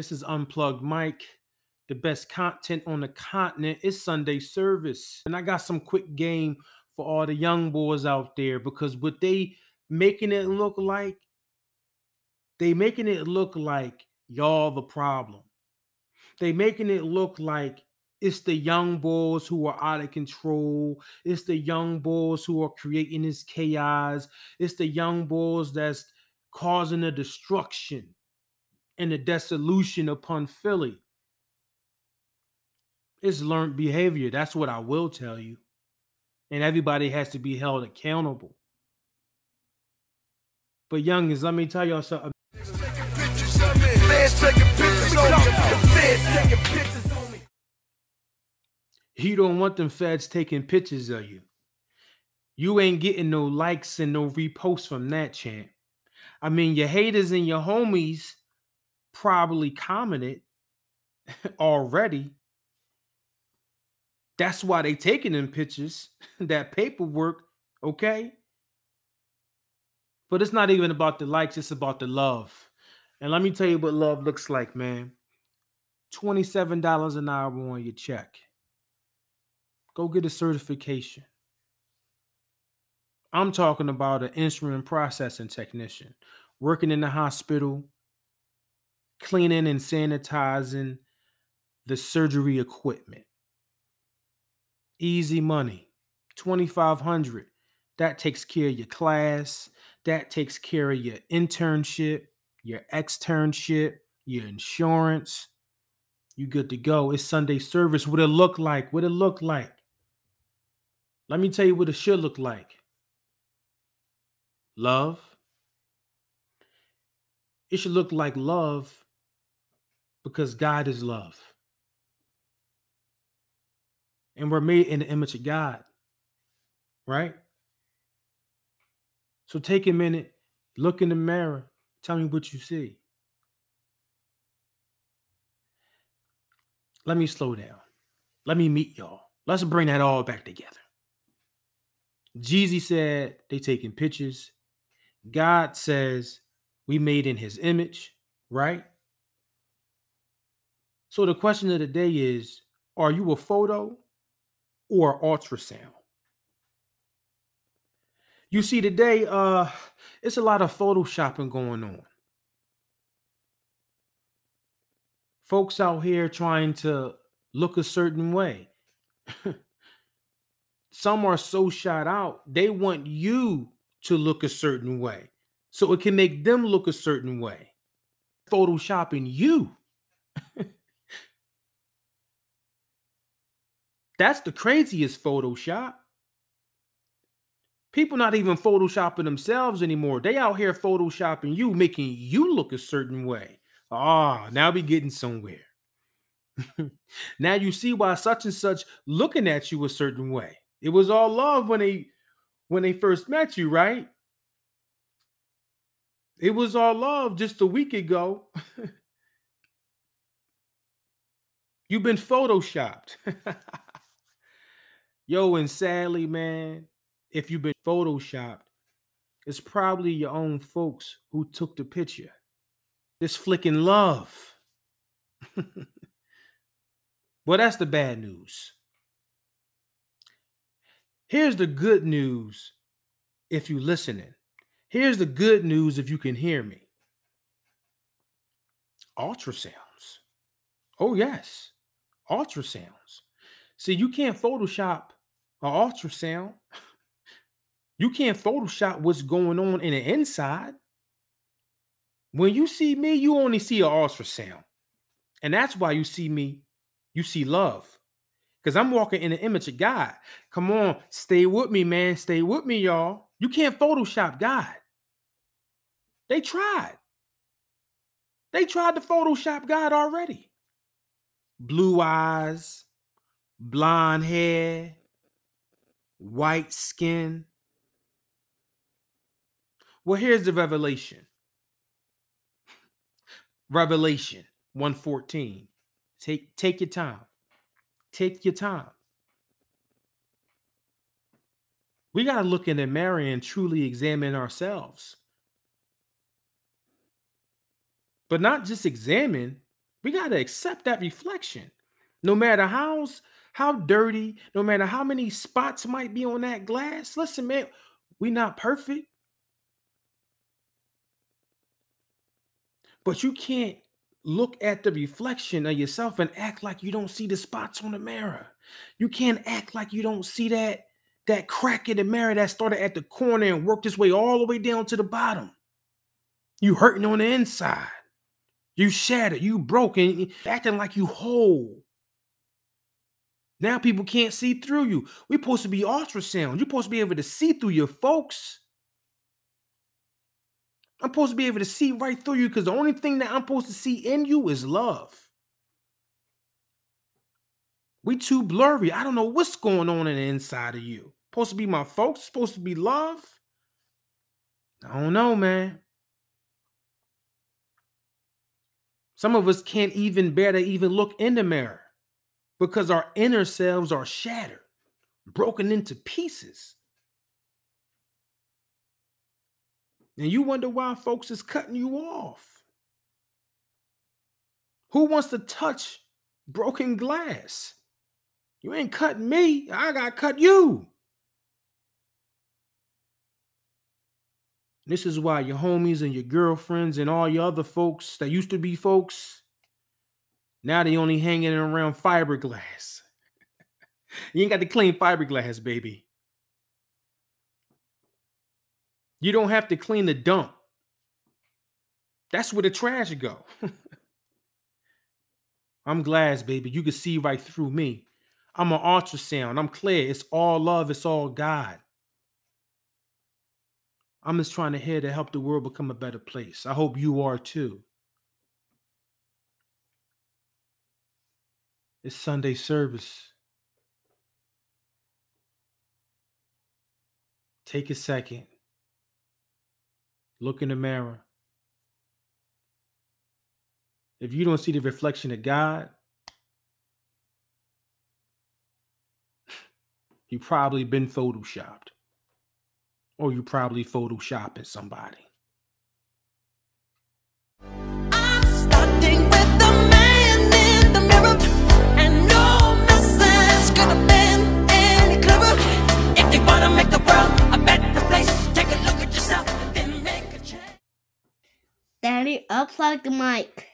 This is Unplugged Mic. The best content on the continent is Sunday service. And I got some quick game for all the young boys out there because what they making it look like, they making it look like y'all the problem. They making it look like it's the young boys who are out of control. It's the young boys who are creating this chaos. It's the young boys that's causing the destruction and the dissolution upon Philly. It's learned behavior. That's what I will tell you. And everybody has to be held accountable. But youngins, let me tell y'all something. You don't want them feds taking pictures of you. You ain't getting no likes and no reposts from that champ. I mean, your haters and your homies probably commented already. That's why they taking them pictures, that paperwork, okay? But it's not even about the likes, it's about the love. And let me tell you what love looks like, man. $27 an hour on your check. Go get a certification. I'm talking about an instrument processing technician working in the hospital, cleaning and sanitizing the surgery equipment. Easy money. 2500 That takes care of your class, that takes care of your internship, your externship, your insurance. You good to go. It's Sunday service. What it look like? What it look like? Let me tell you what it should look like. Love. It should look like love because God is love. And we're made in the image of God. Right? So take a minute, look in the mirror, tell me what you see. Let me slow down. Let me meet y'all. Let's bring that all back together. Jeezy said they taking pictures. God says we made in his image, right? So the question of the day is are you a photo or ultrasound? You see today uh it's a lot of photoshopping going on. Folks out here trying to look a certain way. some are so shot out, they want you to look a certain way. So it can make them look a certain way. Photoshopping you. That's the craziest Photoshop. People not even photoshopping themselves anymore. They out here photoshopping you, making you look a certain way. Ah, now we getting somewhere. now you see why such and such looking at you a certain way. It was all love when they when they first met you, right? It was all love just a week ago. You've been photoshopped. Yo, and sadly, man, if you've been photoshopped, it's probably your own folks who took the picture. This flicking love. well, that's the bad news. Here's the good news if you're listening. Here's the good news if you can hear me. Ultrasounds. Oh, yes. Ultrasounds. See, you can't Photoshop an ultrasound. You can't Photoshop what's going on in the inside. When you see me, you only see an ultrasound. And that's why you see me, you see love because I'm walking in the image of God. Come on, stay with me, man. Stay with me, y'all. You can't Photoshop God. They tried. They tried to Photoshop God already. Blue eyes, blonde hair, white skin. Well, here's the revelation. Revelation 114. Take take your time. Take your time. We got to look in the mirror and truly examine ourselves. But not just examine, We got to accept that reflection. No matter how's how dirty, no matter how many spots might be on that glass. Listen, man, we not perfect. But you can't look at the reflection of yourself and act like you don't see the spots on the mirror. You can't act like you don't see that that crack in the mirror that started at the corner and worked its way all the way down to the bottom. You hurting on the inside. You shattered, you broken, acting like you whole. Now people can't see through you. We're supposed to be ultrasound. You're supposed to be able to see through your folks. I'm supposed to be able to see right through you because the only thing that I'm supposed to see in you is love. We too blurry. I don't know what's going on in the inside of you. Supposed to be my folks, supposed to be love. I don't know, man. Some of us can't even bear to even look in the mirror because our inner selves are shattered, broken into pieces. And you wonder why folks is cutting you off. Who wants to touch broken glass? You ain't cutting me. I got cut you. This is why your homies and your girlfriends and all your other folks that used to be folks, now they only hanging around fiberglass. you ain't got to clean fiberglass, baby. You don't have to clean the dump. That's where the trash go. I'm glass, baby. You can see right through me. I'm an ultrasound. I'm clear. It's all love. It's all God. I'm just trying to here to help the world become a better place. I hope you are too. It's Sunday service. Take a second. Look in the mirror. If you don't see the reflection of God, you probably been photoshopped. Or you probably photoshopping somebody. Unplug the mic.